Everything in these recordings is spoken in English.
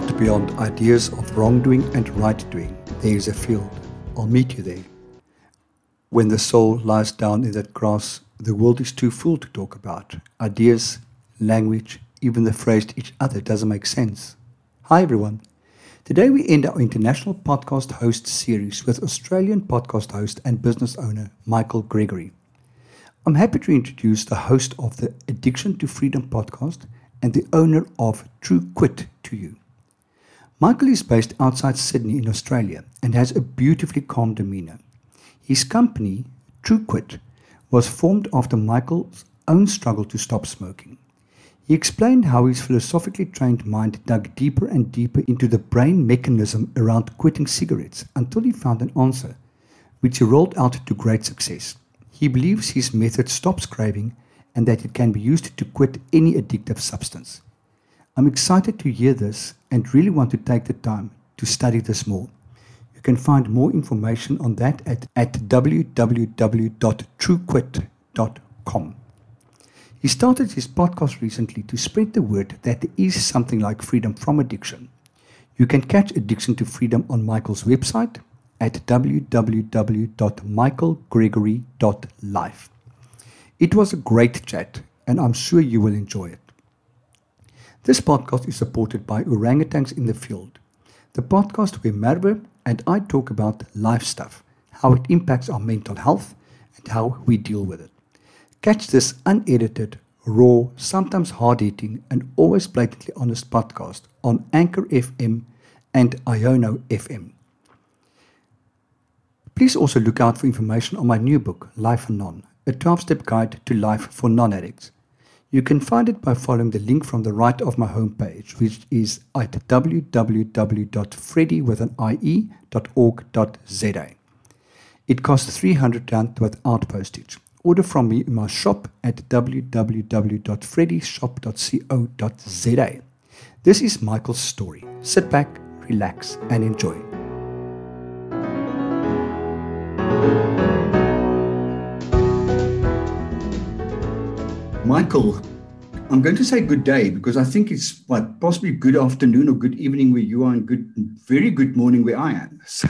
out beyond ideas of wrongdoing and right doing, there is a field. I'll meet you there. When the soul lies down in that grass, the world is too full to talk about. Ideas, language, even the phrase to each other doesn't make sense. Hi everyone. Today we end our international podcast host series with Australian podcast host and business owner Michael Gregory. I'm happy to introduce the host of the Addiction to Freedom podcast and the owner of True Quit to you. Michael is based outside Sydney in Australia and has a beautifully calm demeanor. His company, True Quit, was formed after Michael's own struggle to stop smoking. He explained how his philosophically trained mind dug deeper and deeper into the brain mechanism around quitting cigarettes until he found an answer, which he rolled out to great success. He believes his method stops craving and that it can be used to quit any addictive substance. I'm excited to hear this and really want to take the time to study this more. You can find more information on that at, at www.truequit.com. He started his podcast recently to spread the word that there is something like freedom from addiction. You can catch Addiction to Freedom on Michael's website at www.michaelgregory.life. It was a great chat, and I'm sure you will enjoy it. This podcast is supported by Orangutans in the Field, the podcast where Merve and I talk about life stuff, how it impacts our mental health, and how we deal with it. Catch this unedited, raw, sometimes hard hitting, and always blatantly honest podcast on Anchor FM and Iono FM. Please also look out for information on my new book, Life Anon, a 12 step guide to life for non addicts. You can find it by following the link from the right of my homepage, which is at www.freddy.org.za. It costs 300 Rand without postage. Order from me in my shop at www.freddyshop.co.za. This is Michael's story. Sit back, relax, and enjoy. Michael, I'm going to say good day because I think it's what possibly good afternoon or good evening where you are and good, very good morning where I am. So,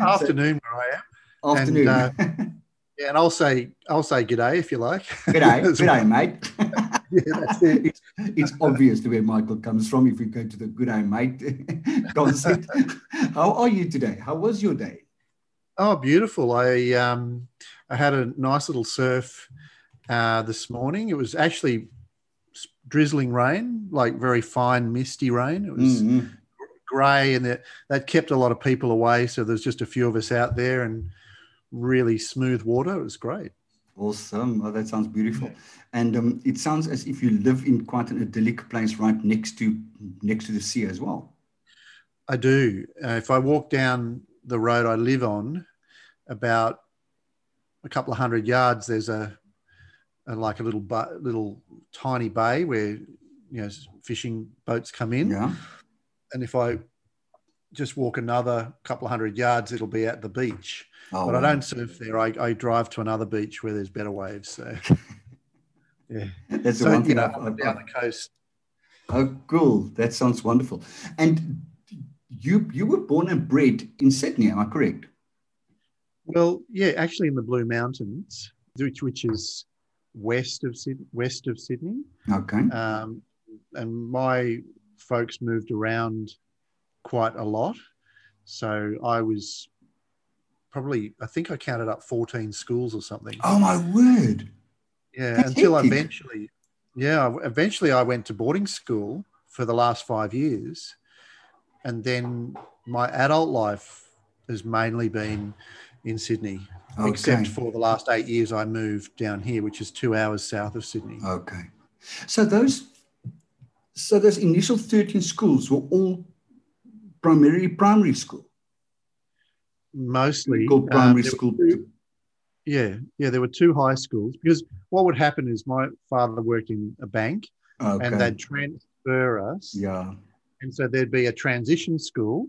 afternoon where I am. Afternoon. And, uh, Yeah, and I'll say I'll say good day if you like. Good day, mate. yeah, that's it. It's, it's obvious where Michael comes from if we go to the good day, mate concept. How are you today? How was your day? Oh, beautiful. I um I had a nice little surf uh, this morning. It was actually drizzling rain, like very fine misty rain. It was mm-hmm. grey, and that that kept a lot of people away. So there's just a few of us out there, and really smooth water. It was great. Awesome. Oh, that sounds beautiful. Yeah. And um, it sounds as if you live in quite an idyllic place right next to next to the sea as well. I do. Uh, if I walk down the road I live on, about a couple of hundred yards, there's a, a like a little bu- little tiny bay where you know fishing boats come in. Yeah. And if I just walk another couple of hundred yards, it'll be at the beach. Oh, but wow. I don't surf there. I, I drive to another beach where there's better waves. So, yeah, that's so, the one thing. Know, I've, down the coast. Oh, cool! That sounds wonderful. And you you were born and bred in Sydney, am I correct? Well, yeah, actually in the Blue Mountains, which which is west of Sydney, west of Sydney. Okay. Um, and my folks moved around quite a lot, so I was probably I think I counted up 14 schools or something. Oh my word. Yeah, That's until hectic. eventually yeah, eventually I went to boarding school for the last 5 years. And then my adult life has mainly been in Sydney, okay. except for the last 8 years I moved down here which is 2 hours south of Sydney. Okay. So those so those initial 13 schools were all primarily primary school mostly um, primary um, school. Two, yeah, yeah, there were two high schools because what would happen is my father worked in a bank, okay. and they'd transfer us. Yeah, and so there'd be a transition school,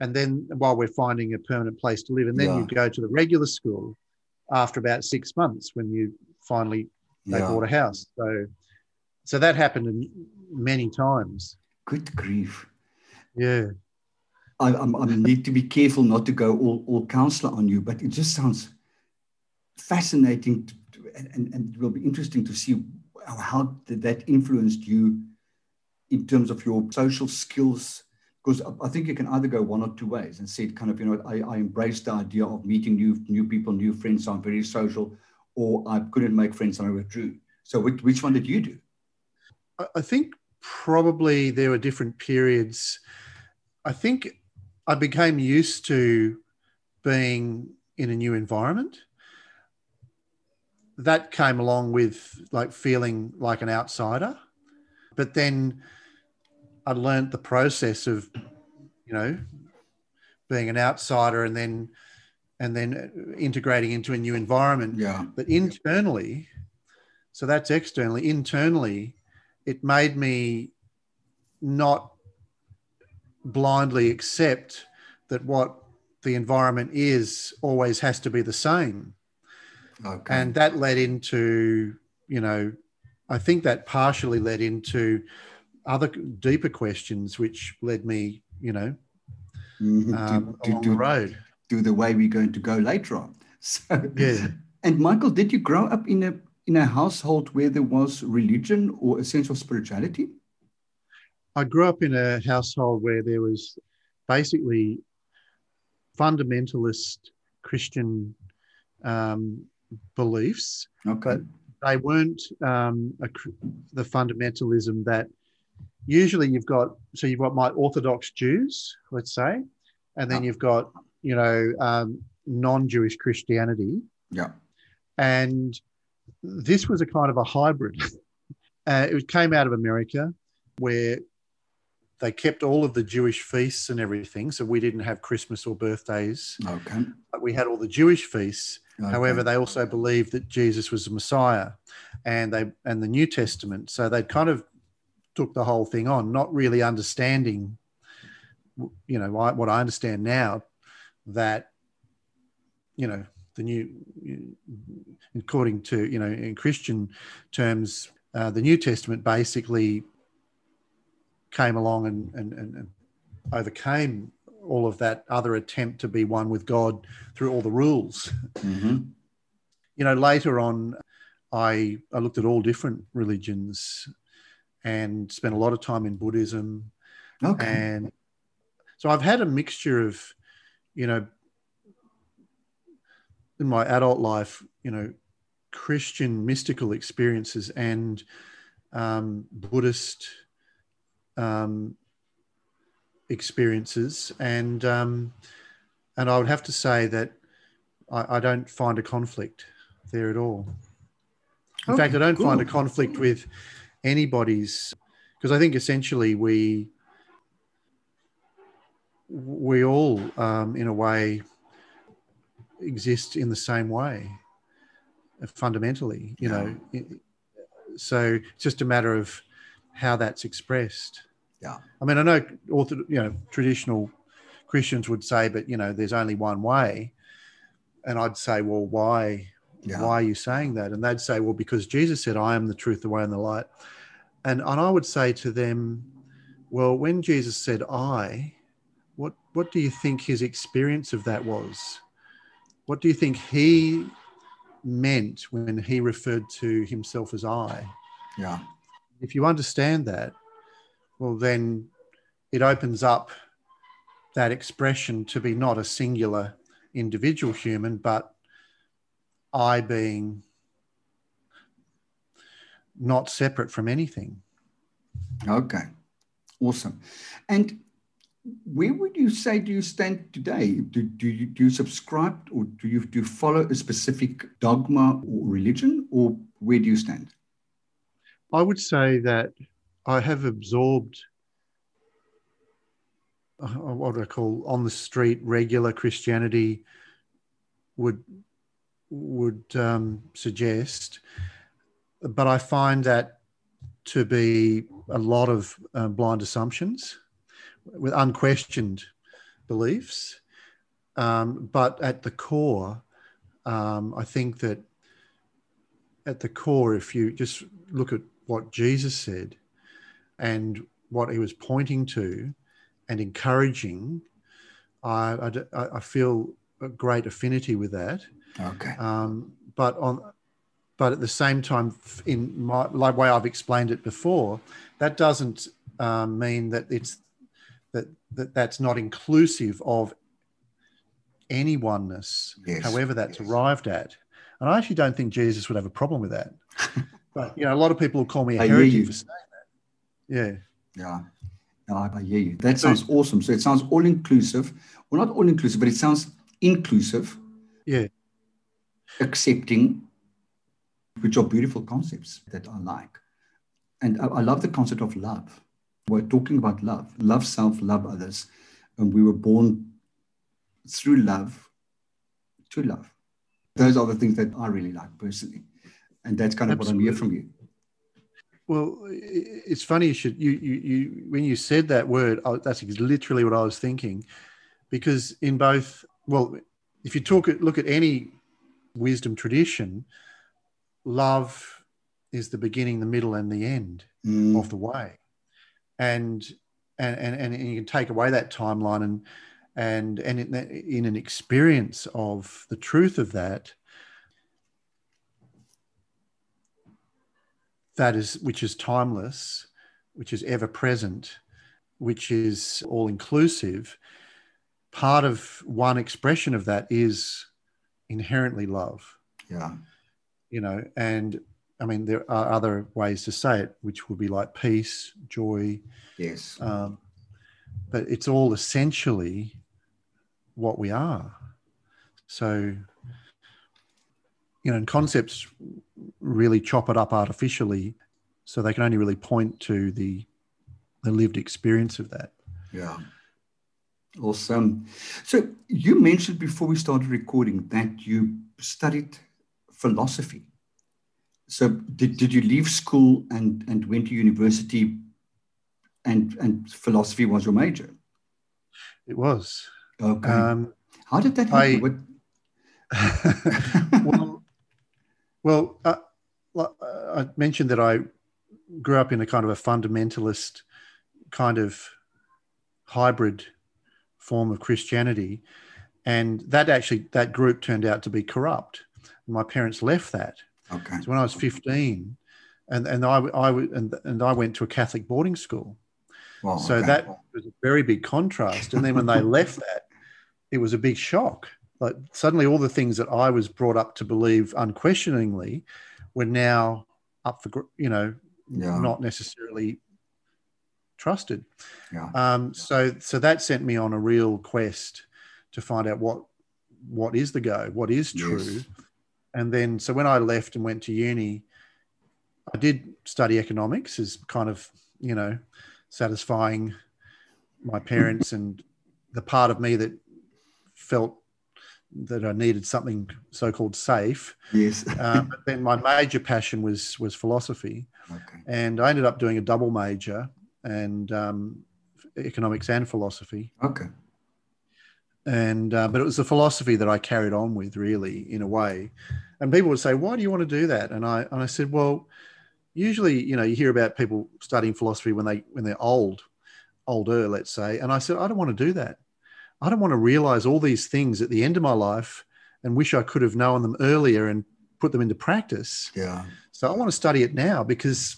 and then while we're finding a permanent place to live, and then yeah. you go to the regular school after about six months when you finally they yeah. bought a house. So, so that happened many times. Good grief. Yeah. I, I'm, I need to be careful not to go all, all counselor on you, but it just sounds fascinating to, to, and, and it will be interesting to see how, how did that influenced you in terms of your social skills because I think you can either go one or two ways and say kind of, you know, I, I embraced the idea of meeting new new people, new friends. So I'm very social, or I couldn't make friends and I withdrew. So which, which one did you do? I think probably there were different periods. I think I became used to being in a new environment. That came along with like feeling like an outsider. But then I learned the process of, you know, being an outsider and then and then integrating into a new environment. Yeah. But internally, so that's externally. Internally, it made me not blindly accept that what the environment is always has to be the same. Okay. And that led into, you know, I think that partially led into other deeper questions, which led me, you know, Mhm. um, to, along to, the road. to the way we're going to go later on. So, Yeah. And Michael, did you grow up in a in a household where there was religion or a sense of spirituality? I grew up in a household where there was basically fundamentalist Christian um, beliefs. Okay. But they weren't um, a, the fundamentalism that usually you've got. So you've got my Orthodox Jews, let's say, and then Yeah. you've got you know um, non-Jewish Christianity, yeah. and this was a kind of a hybrid. Uh, it came out of America, where they kept all of the Jewish feasts and everything. So we didn't have Christmas or birthdays, Okay. but we had all the Jewish feasts. okay. However, they also believed that Jesus was the Messiah, and they and the New Testament. So they kind of took the whole thing on, not really understanding, you know, what I understand now, that you know the new, according to you know in Christian terms, uh, the New Testament basically came along and, and, and, and overcame all of that other attempt to be one with God through all the rules. Mhm. You know, later on, I, I looked at all different religions and spent a lot of time in Buddhism. Okay. And so I've had a mixture of, you know, in my adult life, you know, Christian mystical experiences and um, Buddhist um, experiences, and um, and I would have to say that I, I don't find a conflict there at all. In Okay, fact, I don't find a conflict with anybody's because I think essentially we we all, um, in a way, exist in the same way, uh, fundamentally. You know, so it's just a matter of how that's expressed. Yeah. I mean, I know, author, you know, traditional Christians would say, but you know, there's only one way, and I'd say, well, why? Yeah. Why are you saying that? And they'd say, well, because Jesus said, I am the truth, the way, and the light. And, and I would say to them, well, when Jesus said, I, what, what do you think his experience of that was? What do you think he meant when he referred to himself as I? Yeah. If you understand that, well, then it opens up that expression to be not a singular individual human, but I being not separate from anything. Okay. Awesome. And where would you say do you stand today? Do, do, you, do you subscribe or do you, do you follow a specific dogma or religion or where do you stand? I would say that I have absorbed uh, what I call on the street regular Christianity would would um, suggest, but I find that to be a lot of uh, blind assumptions with unquestioned beliefs. Um, but at the core, um, I think that at the core, if you just look at what Jesus said and what he was pointing to and encouraging, I, I, I feel a great affinity with that. Okay. Um, but on, but at the same time, in my like way I've explained it before, that doesn't um, mean that it's that, that that's not inclusive of any oneness, Yes, however that's yes. arrived at. And I actually don't think Jesus would have a problem with that. but you know, a lot of people will call me a I heretic for saying that. Yeah. Yeah. No, I I hear you. That sounds awesome. So it sounds all inclusive. Well, not all inclusive, but it sounds inclusive, Yeah. Accepting, which are beautiful concepts that I like. And I, I love the concept of love. We're talking about love, love self, love others. And we were born through love to love. Those are the things that I really like personally. And that's kind of what I'm here from you. Well, it's funny you should you you, you when you said that word, I, that's literally what I was thinking, because in both, well, if you talk at look at any wisdom tradition, love is the beginning, the middle, and the end Mm, of the way, and and and and you can take away that timeline and and and in, in an experience of the truth of that that is which is timeless which is ever present which is all inclusive part of one expression of that is inherently love yeah. you know and i mean there are other ways to say it which would be like peace joy Yes. um, but it's all essentially what we are. So, you know, and concepts really chop it up artificially, so they can only really point to the the lived experience of that. Yeah. Awesome. So you mentioned before we started recording that you studied philosophy. So did, did you leave school and, and went to university and, and philosophy was your major? It was. Okay. Um, How did that I- happen? What, well, well, uh, uh, I mentioned that I grew up in a kind of a fundamentalist kind of hybrid form of Christianity, and that actually that group turned out to be corrupt. My parents left that. okay. So when I was fifteen, and and I I and and I went to a Catholic boarding school. Well, So okay. that was a very big contrast. And then when they left that, it was a big shock. Like suddenly, all the things that I was brought up to believe unquestioningly were now up for you know Yeah. not necessarily trusted. Yeah. Um, so so that sent me on a real quest to find out what what is the go, what is true. Yes. And then so when I left and went to uni, I did study economics as kind of, you know, satisfying my parents and the part of me that felt that I needed something so-called safe. Yes. Uh, but then my major passion was was philosophy, okay. and I ended up doing a double major and um, economics and philosophy. Okay. And uh, but it was the philosophy that I carried on with, really, in a way. And people would say, "Why do you want to do that?" And I and I said, "Well, usually, you know, you hear about people studying philosophy when they when they're old, older, let's say." And I said, "I don't want to do that. I don't want to realize all these things at the end of my life and wish I could have known them earlier and put them into practice." Yeah. So I want to study it now because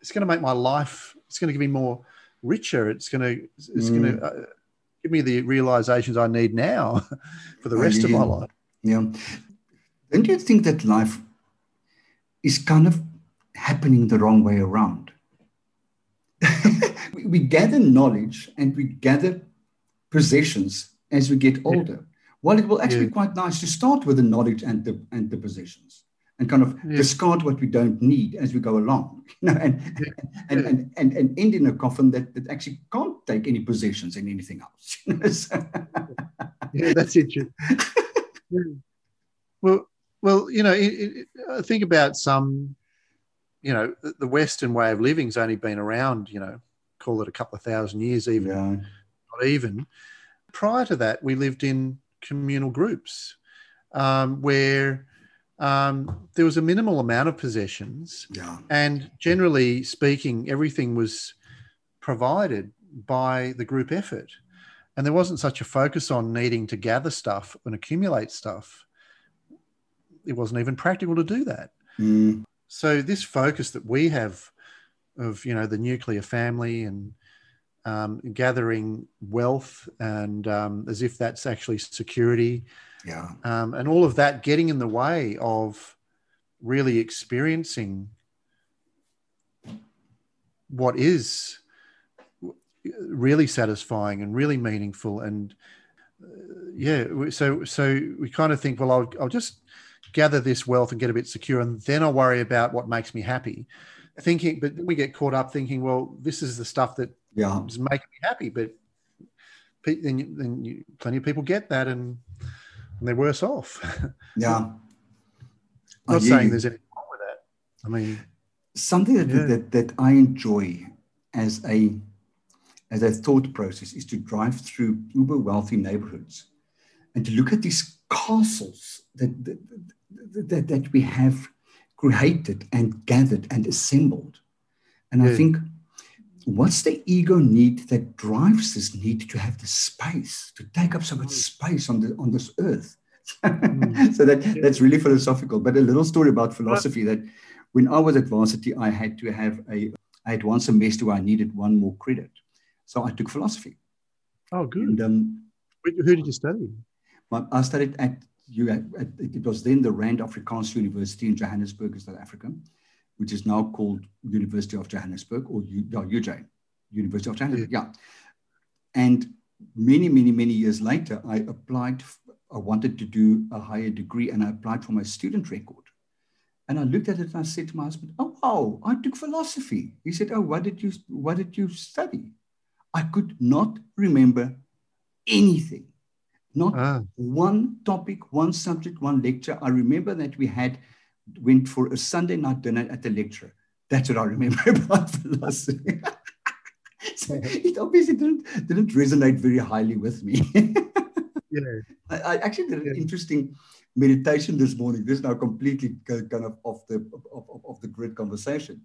it's going to make my life. It's going to give me more richer. It's going to. It's going to uh, give me the realizations I need now for the rest of my life. Yeah. Don't you think that life is kind of happening the wrong way around? we, gather knowledge and we gather possessions as we get older. While it will actually Yeah. be quite nice to start with the knowledge and the and the possessions and kind of discard what we don't need as we go along. You know, and, and, Yeah. and, and, and end in a coffin that, that actually can't take any possessions and anything else. You know, so- Yeah, that's interesting. Yeah. Well, well, you know, it, it, I think about some, you know, the, the Western way of living's only been around, you know, call it a couple of thousand years, even not even. Prior to that, we lived in communal groups um, where um, there was a minimal amount of possessions, Yeah. and generally speaking, everything was provided by the group effort. And there wasn't such a focus on needing to gather stuff and accumulate stuff. It wasn't even practical to do that. Mm. So this focus that we have of you know the nuclear family and um, gathering wealth and um, as if that's actually security Yeah. um, and all of that getting in the way of really experiencing what is really satisfying and really meaningful and uh, yeah so so we kind of think well I'll, I'll just gather this wealth and get a bit secure and then i'll worry about what makes me happy thinking but then we get caught up thinking well this is the stuff that Yeah. is making me happy but then, you, then you, plenty of people get that and, and they're worse off Yeah. I'm not saying there's anything wrong with that i mean something that, Yeah. that, that I enjoy as a as a thought process is to drive through uber wealthy neighborhoods and to look at these castles that that, that, that we have created and gathered and assembled. And I think what's the ego need that drives this need to have the space, to take up so much space on the on this earth? Mm. so that that's really philosophical. But a little story about philosophy that when I was at varsity, I had to have a I had one semester where I needed one more credit. So I took philosophy. oh good And um, Who- did you study I studied at, U- at, it was then the Rand Afrikaans University in Johannesburg, in South Africa, which is now called University of Johannesburg or U, yeah, UJ, University of Johannesburg. Yeah. And many, many, many years later, I applied. I wanted to do a higher degree, and I applied for my student record. And I looked at it and I said to my husband, "Oh wow, I took philosophy." He said, "Oh, what did you what did you study?" I could not remember anything, not ah one topic, one subject, one lecture. I remember that we had went for a Sunday night dinner at the lecturer. That's what I remember about philosophy. so it obviously didn't, didn't resonate very highly with me. yeah I, I actually did an Yeah. interesting meditation this morning. This is now completely kind of off the of, of, of the grid conversation.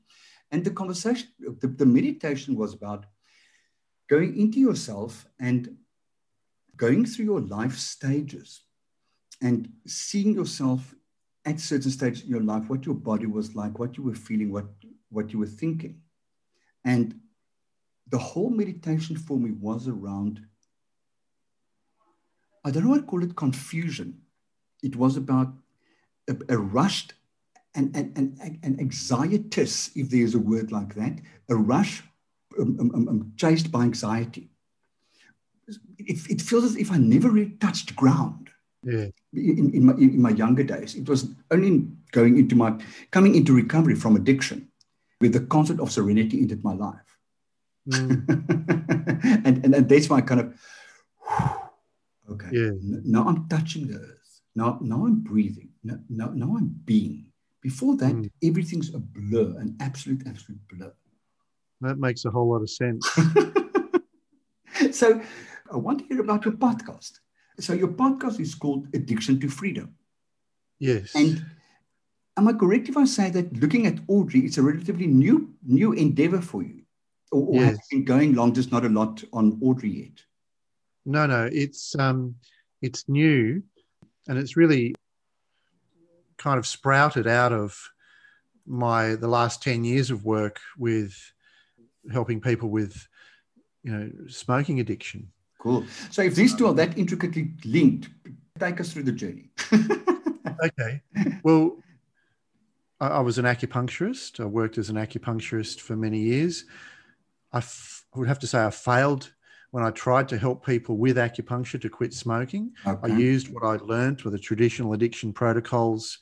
And the conversation, the, the meditation was about going into yourself and going through your life stages and seeing yourself at certain stages in your life, what your body was like, what you were feeling, what, what you were thinking. And the whole meditation for me was around I don't know what to call it confusion. It was about a, a rushed and, and, and, and anxietous, if there's a word like that, a rush um, um, um, um, chased by anxiety. It, it feels as if I never really touched ground yeah in, in, my, in my younger days. It was only going into my, coming into recovery from addiction with the concept of serenity entered my life. Mm, and, and, and that's my kind of, okay, Yeah. now I'm touching the earth. Now, now I'm breathing. Now, now, now I'm being. Before that, Mm. everything's a blur, an absolute, absolute blur. that makes a whole lot of sense so I want to hear about your podcast. So your podcast is called Addiction to Freedom. yes And am I correct if I say that looking at Audrey, it's a relatively new new endeavor for you? Or, or has Yes. it been going long, just not a lot on Audrey yet? No, no, it's um, it's new, and it's really kind of sprouted out of my the last ten years of work with helping people with, you know, smoking addiction. Cool. So if these two are that um, intricately linked, take us through the journey. Okay, well, I, I was an acupuncturist. I worked as an acupuncturist for many years. I, f- I would have to say I failed when I tried to help people with acupuncture to quit smoking. I used what I learned with the traditional addiction protocols,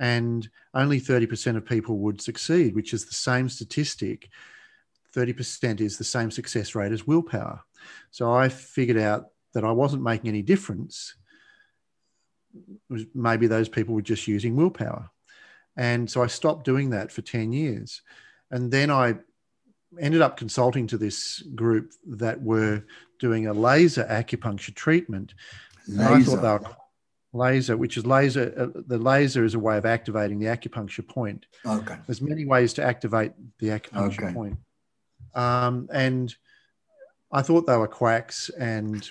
and only 30% of people would succeed, which is the same statistic. 30% is the same success rate as willpower. So I figured out that I wasn't making any difference. Maybe those people were just using willpower. And so I stopped doing that for 10 years. And then I ended up consulting to this group that were doing a laser acupuncture treatment. And I thought they Laser. were laser, which is laser. Uh, the laser is a way of activating the acupuncture point. Okay. There's many ways to activate the acupuncture Okay. point. Um, and I thought they were quacks and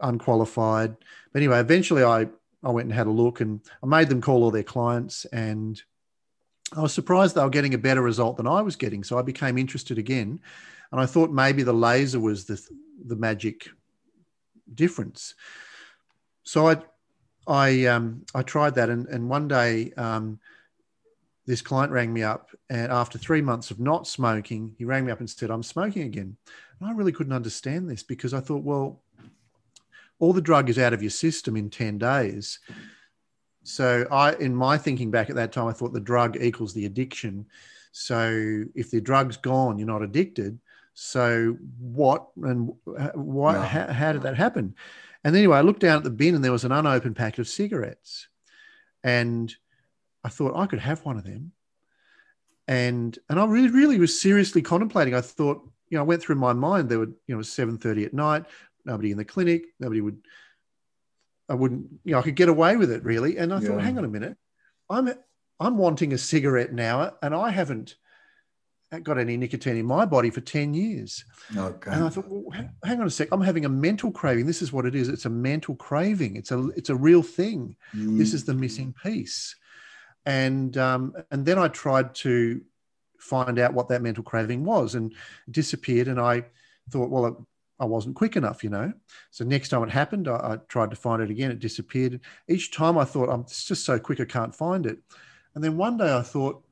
unqualified. But anyway, eventually I, I went and had a look and I made them call all their clients and I was surprised they were getting a better result than I was getting. So I became interested again. And I thought maybe the laser was the, the magic difference. So I, I, um, I tried that. And, and one day, um, this client rang me up and after three months of not smoking he rang me up and said i'm smoking again and i really couldn't understand this because i thought well all the drug is out of your system in 10 days so I, in my thinking back at that time, I thought the drug equals the addiction. So if the drug's gone, you're not addicted. So what and why? No. How, how did that happen? And anyway, I looked down at the bin and there was an unopened packet of cigarettes, and I thought I could have one of them. And and I really really was seriously contemplating. I thought, you know, I went through my mind. There were, you know, seven thirty at night. Nobody in the clinic. Nobody would I wouldn't, you know, I could get away with it really. And I yeah. thought, hang on a minute, I'm I'm wanting a cigarette now, and I haven't got any nicotine in my body for 10 years. Okay. And I thought, well, hang on a sec. I'm having a mental craving. This is what it is. It's a mental craving. It's a it's a real thing. Mm. This is the missing piece. And um, and then I tried to find out what that mental craving was and disappeared. And I thought, well, I wasn't quick enough, you know. So next time it happened, I, I tried to find it again. It disappeared. Each time I thought, I'm just so quick, I can't find it. And then one day I thought,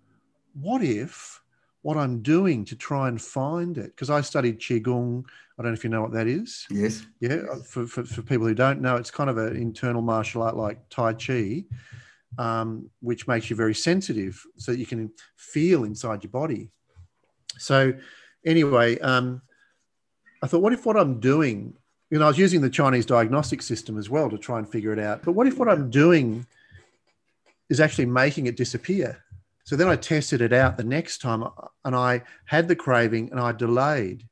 what if what I'm doing to try and find it? Because I studied Qigong. I don't know if you know what that is. Yes. Yeah. For, for, for people who don't know, it's kind of an internal martial art like Tai Chi, um, which makes you very sensitive so that you can feel inside your body. So, anyway, um, I thought, what if what I'm doing, you know, I was using the Chinese diagnostic system as well to try and figure it out. But what if what I'm doing is actually making it disappear? So then I tested it out the next time and I had the craving and I delayed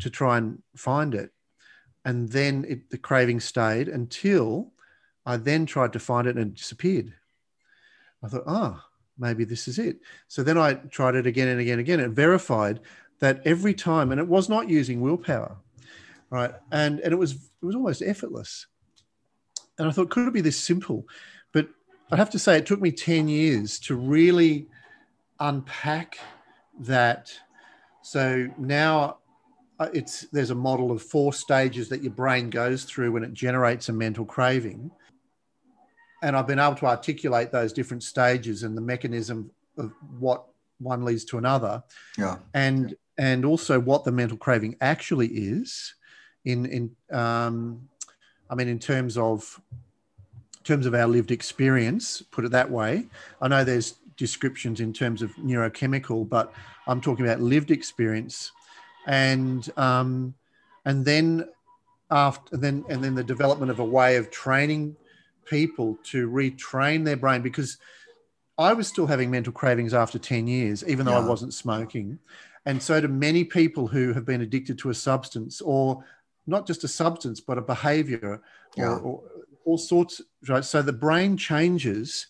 to try and find it. And then it, the craving stayed until I then tried to find it and it disappeared. I thought, oh, maybe this is it. So then I tried it again and again and again and verified that every time, and it was not using willpower, right? And and it was it was almost effortless. And I thought, could it be this simple? But I have to say, it took me 10 years to really unpack that. So now uh, it's there's a model of four stages that your brain goes through when it generates a mental craving. And I've been able to articulate those different stages and the mechanism of what one leads to another. Yeah. And and also what the mental craving actually is in in um, I mean in terms of in terms of our lived experience, put it that way. I know there's descriptions in terms of neurochemical, but I'm talking about lived experience, and um, and then after then and then the development of a way of training people to retrain their brain because I was still having mental cravings after 10 years, even though yeah. I wasn't smoking. And so do many people who have been addicted to a substance or not just a substance, but a behavior yeah. or, or all sorts, right? So the brain changes.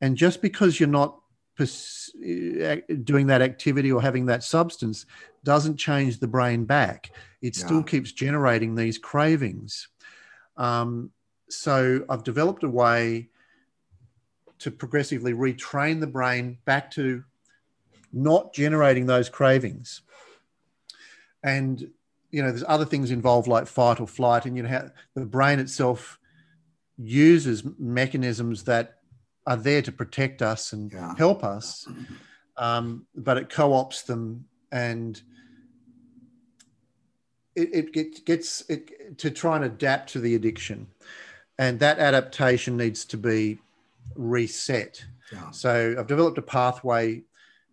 And just because you're not eh, doing that activity or having that substance doesn't change the brain back. It yeah. still keeps generating these cravings. Um, so I've developed a way to progressively retrain the brain back to not generating those cravings. And you know, there's other things involved like fight or flight, and you know how the brain itself uses mechanisms that are there to protect us and yeah. help us, um, but it co-ops them and it, it gets it, to try and adapt to the addiction, and that adaptation needs to be reset. Yeah. So I've developed a pathway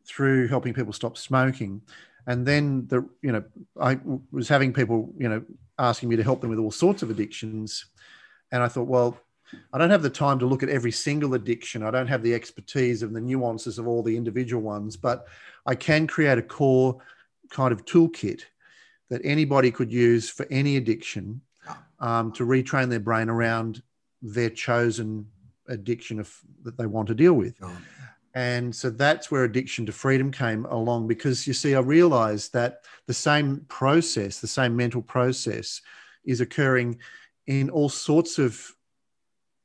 through helping people stop smoking. And then the you know I was having people you know asking me to help them with all sorts of addictions, and I thought, well, I don't have the time to look at every single addiction. I don't have the expertise of the nuances of all the individual ones, but I can create a core kind of toolkit that anybody could use for any addiction um, to retrain their brain around their chosen addiction of, that they want to deal with. And so that's where addiction to freedom came along because you see, I realized that the same process, the same mental process, is occurring in all sorts of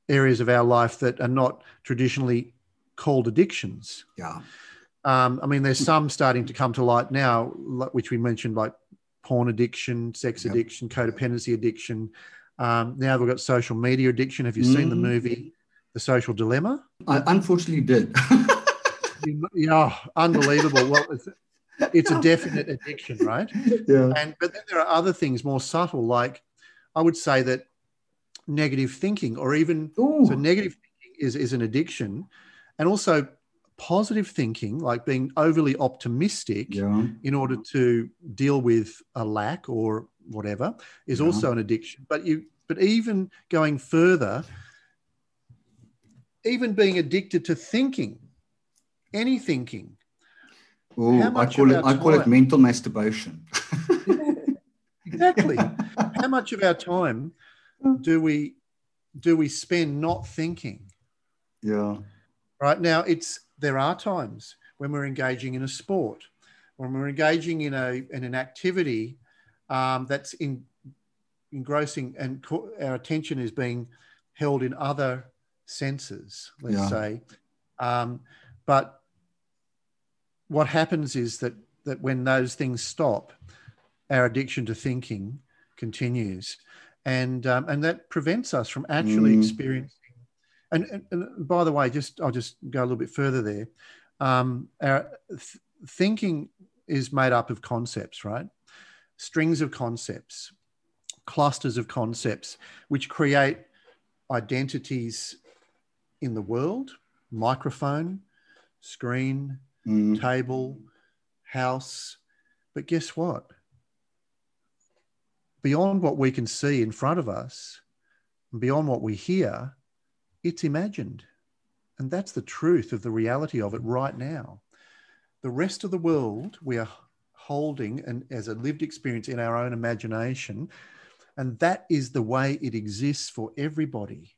areas of our life that are not traditionally called addictions. Yeah. Um, I mean, there's some starting to come to light now, which we mentioned, like porn addiction, sex yep. addiction, codependency addiction. Um, now we've got social media addiction. Have you mm. seen the mm. movie The Social Dilemma? I unfortunately did. yeah, unbelievable. Well, it's, it's a definite addiction, right? Yeah. And but then there are other things more subtle, like I would say that negative thinking, or even Ooh. so negative thinking is is an addiction, and also positive thinking, like being overly optimistic yeah. in order to deal with a lack or whatever, is yeah. also an addiction. But you, but even going further, even being addicted to thinking, any thinking. Oh, I call it I call it mental masturbation. exactly. How much of our time do we do we spend not thinking? Yeah. Right now, it's there are times when we're engaging in a sport, when we're engaging in a in an activity um, that's in, engrossing, and co- our attention is being held in other senses. Let's yeah. say, um, but what happens is that that when those things stop, our addiction to thinking continues, and um, and that prevents us from actually mm. experiencing and, and, and, by the way, just I'll just go a little bit further there. Um, our th- thinking is made up of concepts, right? Strings of concepts, clusters of concepts, which create identities in the world microphone, screen, mm. table, house. But guess what? Beyond what we can see in front of us, beyond what we hear, it's imagined. And that's the truth of the reality of it right now. The rest of the world we are holding and as a lived experience in our own imagination. And that is the way it exists for everybody.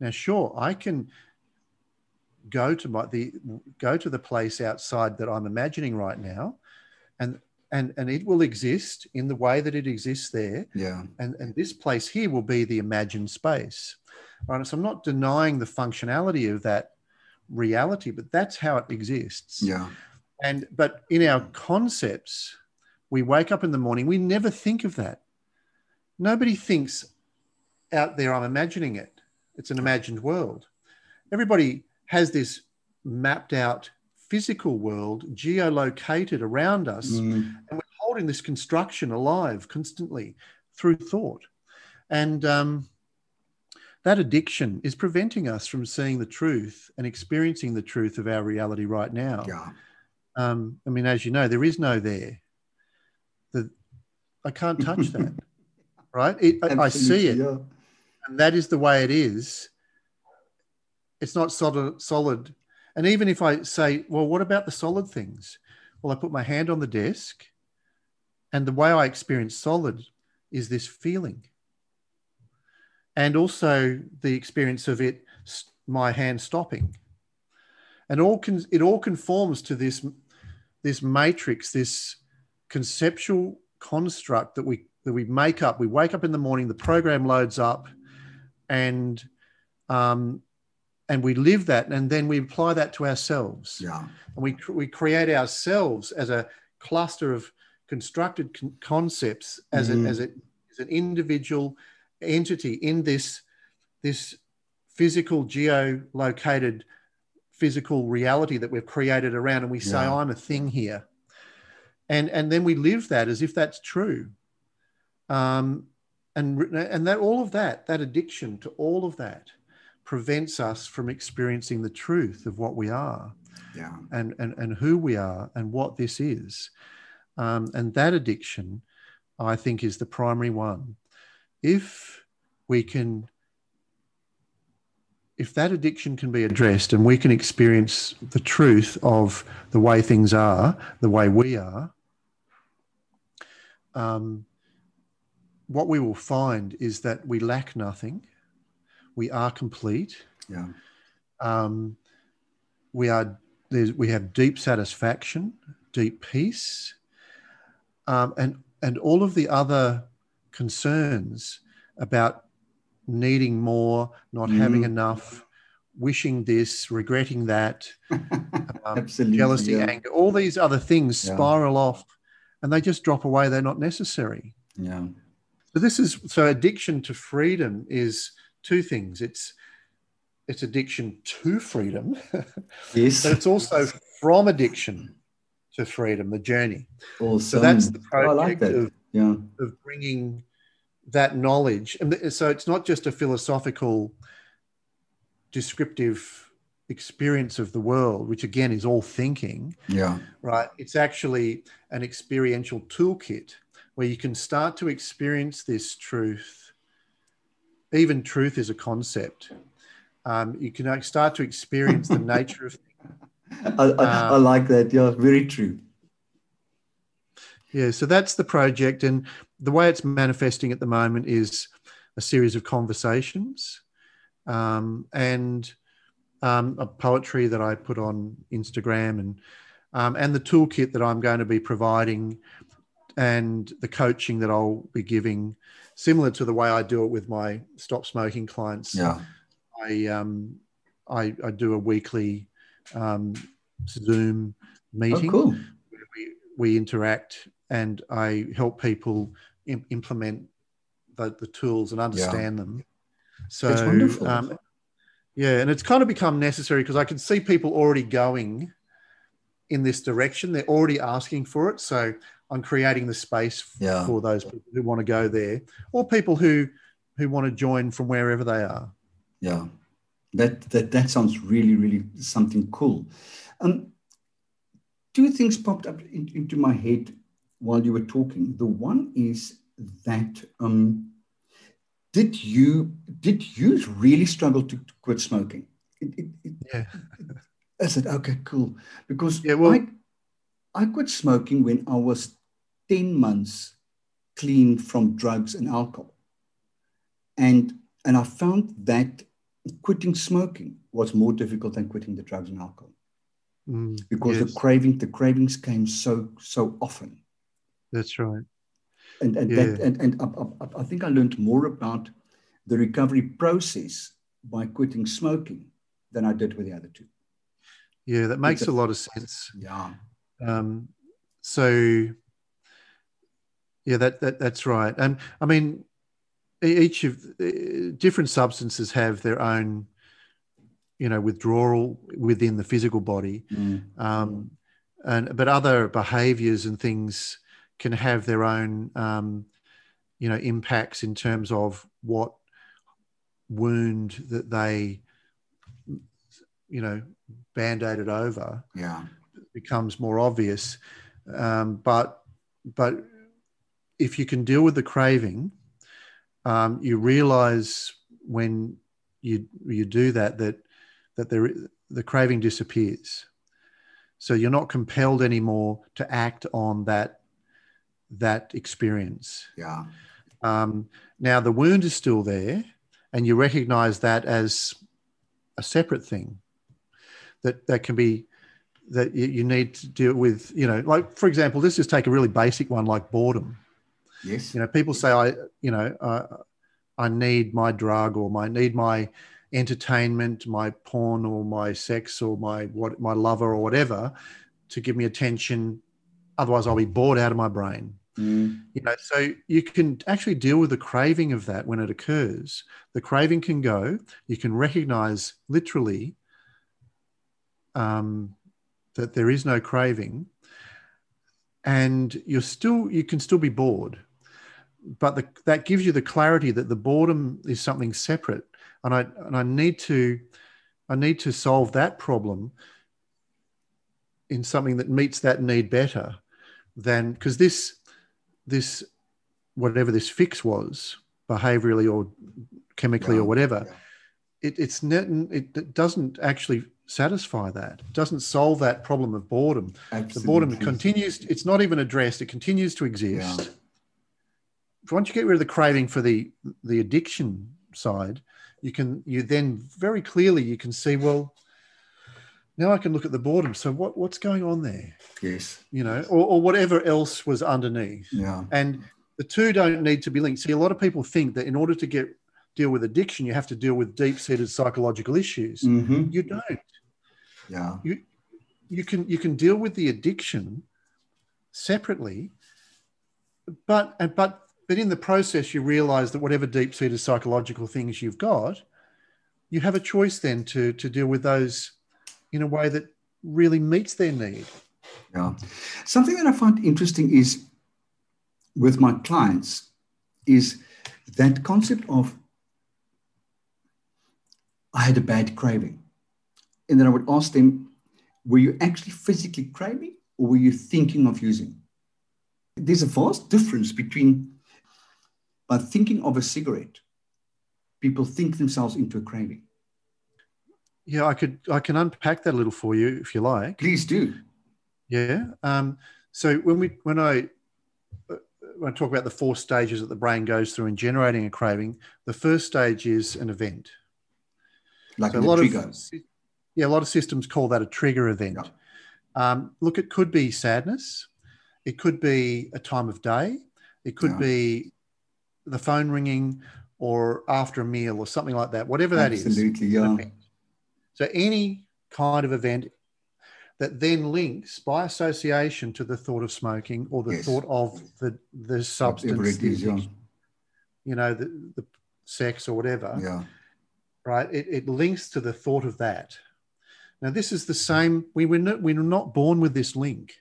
Now, sure, I can go to my the go to the place outside that I'm imagining right now, and and and it will exist in the way that it exists there. Yeah. And and this place here will be the imagined space. Right. So I'm not denying the functionality of that reality, but that's how it exists. Yeah. And but in our concepts, we wake up in the morning, we never think of that. Nobody thinks out there, I'm imagining it. It's an imagined world. Everybody has this mapped out physical world geolocated around us. Mm. And we're holding this construction alive constantly through thought. And um, that addiction is preventing us from seeing the truth and experiencing the truth of our reality right now. Yeah. Um, I mean, as you know, there is no there. The, I can't touch that, right? It, I, see it, yeah. and that is the way it is. It's not solid, solid. And even if I say, well, what about the solid things? Well, I put my hand on the desk, and the way I experience solid is this feeling and also the experience of it, my hand stopping. And all con- it all conforms to this, this matrix, this conceptual construct that we that we make up. We wake up in the morning, the program loads up, and um, and we live that, and then we apply that to ourselves. Yeah, and we we create ourselves as a cluster of constructed con- concepts as mm. a, as, a, as an individual entity in this, this physical, geolocated physical reality that we've created around, and we say, yeah. I'm a thing here. And, and then we live that as if that's true. Um, and, and that all of that, that addiction to all of that, prevents us from experiencing the truth of what we are yeah. and, and, and who we are and what this is. Um, and that addiction, I think, is the primary one if we can if that addiction can be addressed and we can experience the truth of the way things are, the way we are, um, what we will find is that we lack nothing. We are complete. Yeah. Um, we are we have deep satisfaction, deep peace, um, and and all of the other concerns about needing more, not Mm. having enough, wishing this, regretting that, um, jealousy, yeah. anger, all these other things Yeah. spiral off, and they just drop away. They're not necessary. Yeah. So this is so addiction to freedom is two things. It's it's addiction to freedom, Yes. but it's also from addiction to freedom, the journey. awesome. So that's the Oh, like project that. of, Yeah. of bringing that knowledge. And so it's not just a philosophical, descriptive experience of the world, which again is all thinking, Yeah. right? It's actually an experiential toolkit where you can start to experience this truth. Even truth is a concept. Um, you can start to experience the nature of I, I, I like that. Yeah. Very true. Yeah, so that's the project, and the way it's manifesting at the moment is a series of conversations um, and um, a poetry that I put on Instagram, and um, and the toolkit that I'm going to be providing, and the coaching that I'll be giving, similar to the way I do it with my stop smoking clients. Yeah. I um, I, I do a weekly um, Zoom meeting Oh, cool. where we, we interact and I help people im- implement the, the tools and understand them. So, That's wonderful. Um, yeah, and it's kind of become necessary because I can see people already going in this direction. They're already asking for it. So I'm creating the space Yeah. for those people who want to go there or people who who want to join from wherever they are. Yeah, that that that sounds really really something cool. Um, two things popped up in, into my head while you were talking. The one is that um, did you did you really struggle to, to quit smoking? It, it, it, Yeah. I said, okay, cool, because Yeah, well- I I quit smoking when I was ten months clean from drugs and alcohol, and and I found that quitting smoking was more difficult than quitting the drugs and alcohol Mm, because yes, the craving the cravings came so so often that's right. and and that, and, and I, I, I think I learned more about the recovery process by quitting smoking than I did with the other two. Yeah, that makes a lot of sense. Yeah, Um, so yeah, that, that that's right. And I mean, each of uh, different substances have their own, you know, withdrawal within the physical body, Mm. um, and but other behaviors and things can have their own, um, you know, impacts in terms of what wound that they, you know, band-aided over yeah, becomes more obvious. Um, but but if you can deal with the craving, um, you realize when you you do that that that there, the craving disappears. So you're not compelled anymore to act on that that experience. yeah, Um, now the wound is still there, and you recognize that as a separate thing that that can be that you, need to deal with. You know, like for example, let's just take a really basic one like boredom. yes, You know, people say I, you know, uh, I need my drug or my need my entertainment, my porn or my sex or my what my lover or whatever to give me attention. Otherwise, I'll be bored out of my brain Mm. you know so you can actually deal with the craving of that when it occurs the craving can go you can recognize literally um, that there is no craving and you're still you can still be bored but the, that gives you the clarity that the boredom is something separate and i and i need to i need to solve that problem in something that meets that need better than because this this whatever this fix was behaviorally or chemically Yeah, or whatever yeah. It, it's net, it, it doesn't actually satisfy that it doesn't solve that problem of boredom Absolutely. the boredom continues it's not even addressed it continues to exist once you get rid of the craving for the the addiction side you can you then very clearly you can see well now I can look at the boredom. So what, what's going on there? Yes. You know, or, or whatever else was underneath. Yeah. And the two don't need to be linked. See, a lot of people think that in order to get deal with addiction, you have to deal with deep-seated psychological issues. Mm-hmm. You don't. Yeah. You you can you can deal with the addiction separately, but and but but in the process you realize that whatever deep-seated psychological things you've got, you have a choice then to to deal with those in a way that really meets their need. Yeah. Something that I find interesting is with my clients is that concept of I had a bad craving. And then I would ask them, were you actually physically craving or were you thinking of using? There's a vast difference between by thinking of a cigarette, people think themselves into a craving. Yeah, I could I can unpack that a little for you if you like. Please do. Yeah. Um, so when we when I when I talk about the four stages that the brain goes through in generating a craving, the first stage is an event. Like So a lot trigger. of yeah, a lot of systems call that a trigger event. Um, look, it could be sadness, it could be a time of day, it could Yeah. be the phone ringing, or after a meal, or something like that. Whatever that is, Absolutely, an yeah. So any kind of event that then links by association to the thought of smoking or the Yes. thought of the the substance, is, yeah. you know, the, the sex or whatever Yeah. Right? It, it links to the thought of that. Now, this is the same. We were not, we were not born with this link.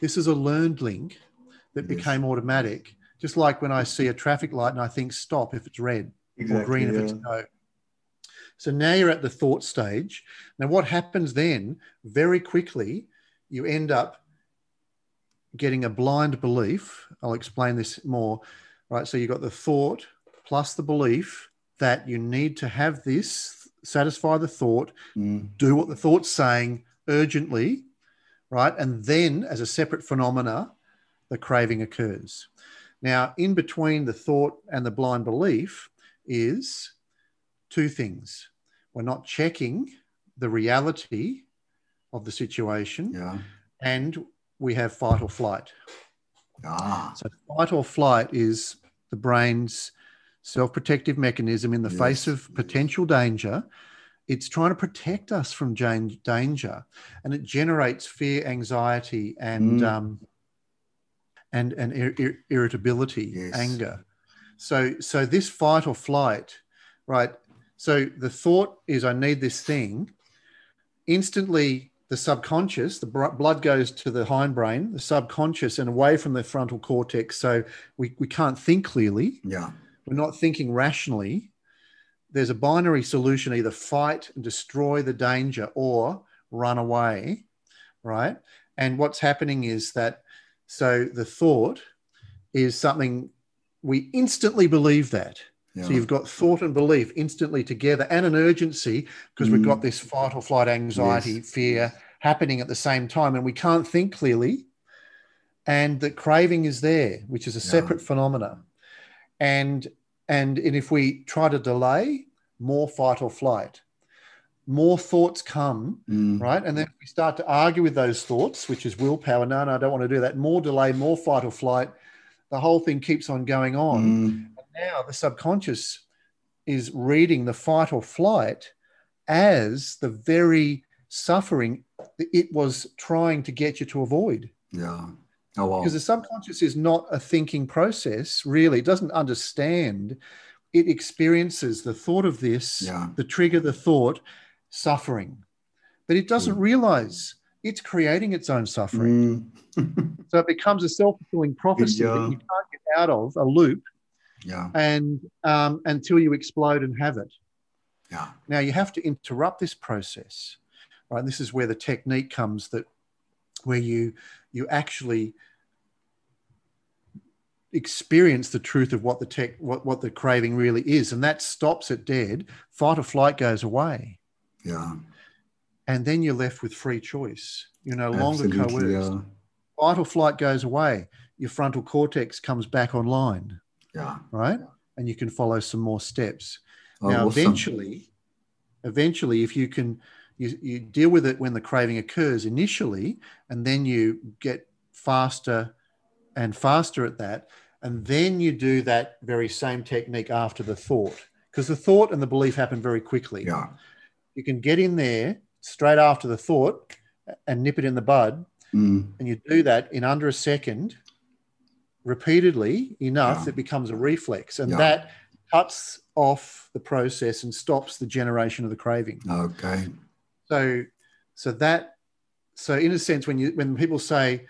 This is a learned link that Yes. became automatic. Just like when I see a traffic light and I think stop if it's red or green if it's no. So now you're at the thought stage. Now, what happens then? Very quickly, you end up getting a blind belief. I'll explain this more. Right. So you've got the thought plus the belief that you need to have this, satisfy the thought, Mm. do what the thought's saying urgently, right? And then, as a separate phenomena, the craving occurs. Now, in between the thought and the blind belief is two things. We're not checking the reality of the situation, Yeah. and we have fight or flight. Ah. So, fight or flight is the brain's self protective mechanism in the Yes, face of potential danger. It's trying to protect us from danger and it generates fear, anxiety, and, Mm. um, and, and ir- ir- irritability, Yes. anger. So, so this fight or flight, right? So the thought is, I need this thing. Instantly, the subconscious, the blood goes to the hindbrain, the subconscious, and away from the frontal cortex. So we, we can't think clearly. Yeah. We're not thinking rationally. There's a binary solution either fight and destroy the danger or run away, right? And what's happening is that so the thought is something we instantly believe that. Yeah. So you've got thought and belief instantly together and an urgency because we've Mm. got this fight or flight anxiety, Yes. fear happening at the same time and we can't think clearly. And the craving is there, which is a Yeah. separate phenomena. And and and if we try to delay, more fight or flight. More thoughts come, Mm. right? And then we start to argue with those thoughts, which is willpower. No, no, I don't want to do that. More delay, more fight or flight. The whole thing keeps on going on Mm. now the subconscious is reading the fight or flight as the very suffering that it was trying to get you to avoid. Yeah. Oh wow. Because the subconscious is not a thinking process, really. It doesn't understand. It experiences the thought of this, Yeah. the trigger, the thought, suffering. But it doesn't realize it's creating its own suffering. Mm. So it becomes a self fulfilling prophecy Yeah. that you can't get out of, a loop, Yeah. and um, until you explode and have it. Yeah. Now you have to interrupt this process, right? This is where the technique comes that where you you actually experience the truth of what the tech what, what the craving really is, and that stops it dead. Fight or flight goes away, Yeah. and then you're left with free choice. You're no longer Absolutely. coerced. Yeah. Fight or flight goes away. Your frontal cortex comes back online, Yeah. right? And you can follow some more steps. Oh, now awesome. eventually eventually if you can you, you deal with it when the craving occurs initially, and then you get faster and faster at that. And then you do that very same technique after the thought, because the thought and the belief happen very quickly. Yeah. You can get in there straight after the thought and nip it in the bud. Mm. And you do that in under a second, repeatedly enough Yeah. that becomes a reflex. And Yeah. that cuts off the process and stops the generation of the craving. Okay. So, so that, so in a sense, when you when people say,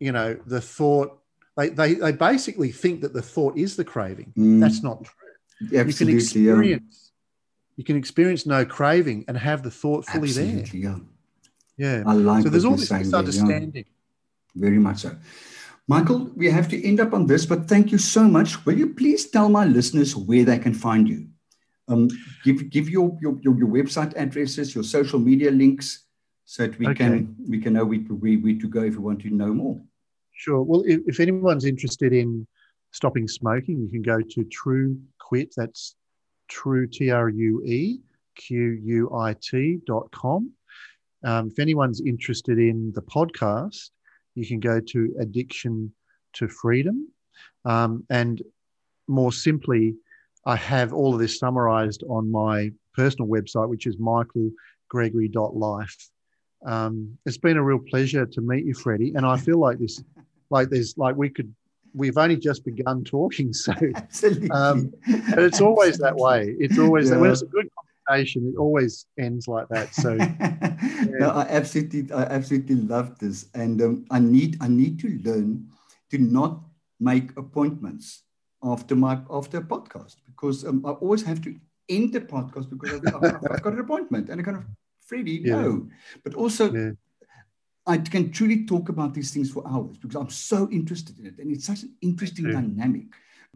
you know, the thought, they they, they basically think that the thought is the craving. Mm. That's not true. Absolutely, You can Absolutely. yeah. experience, you can experience no craving and have the thought fully Absolutely. Yeah. there. Yeah. I like So there's all this there, yeah. Very much so. Michael, we have to end up on this, but thank you so much. Will you please tell my listeners where they can find you? Um, give give your, your your your website addresses, your social media links, so that we Okay. can we can know where, where, where to go if we want to know more. Sure. Well, if, if anyone's interested in stopping smoking, you can go to True Quit. That's True T R U E Q U I T dot com. Um, if anyone's interested in the podcast, you can go to Addiction to Freedom. Um, and more simply, I have all of this summarized on my personal website, which is michaelgregory.life. Um, it's been a real pleasure to meet you, Freddie. And I feel like this, like there's like we could, we've only just begun talking. So, Absolutely. Um, but it's always that way. It's always that when it's a good conversation, it always ends like that. So, no, I absolutely, I absolutely love this, and um, I need, I need to learn to not make appointments after my after a podcast because um, I always have to end the podcast because I've, I've, I've got an appointment, and I kind of, Freddie, Yeah. no, but also. Yeah. I can truly talk about these things for hours because I'm so interested in it, and it's such an interesting too. dynamic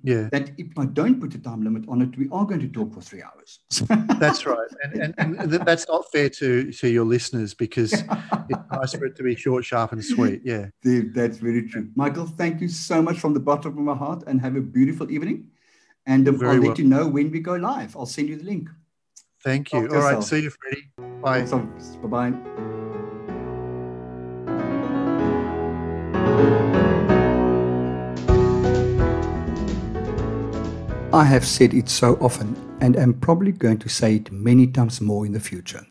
yeah, that if I don't put a time limit on it, we are going to talk for three hours. that's right. And, and, and that's not fair to, to your listeners because it's nice for it to be short, sharp, and sweet. Yeah. Dude, that's very true. Michael, thank you so much from the bottom of my heart and have a beautiful evening. And um, I'll let well. you know when we go live. I'll send you the link. Thank you. All right. See you, Freddie. Bye. Bye bye. I have said it so often and am probably going to say it many times more in the future.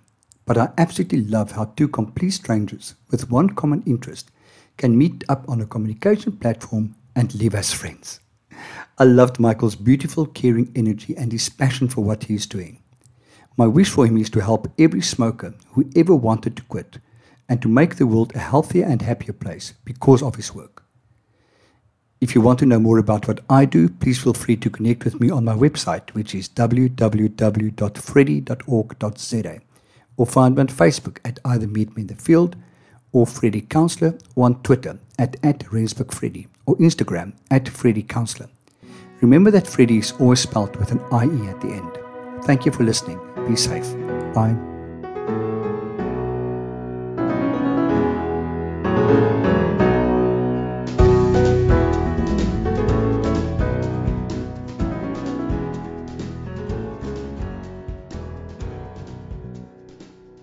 But I absolutely love how two complete strangers with one common interest can meet up on a communication platform and live as friends. I loved Michael's beautiful, caring energy and his passion for what he is doing. My wish for him is to help every smoker who ever wanted to quit and to make the world a healthier and happier place because of his work. If you want to know more about what I do, please feel free to connect with me on my website, which is www.freddie.org.za, or find me on Facebook at either Meet Me in the Field or Freddie Counselor, or on Twitter at, at Rensburg or Instagram at Freddie Counselor. Remember that Freddie is always spelled with an IE at the end. Thank you for listening. Be safe. Bye.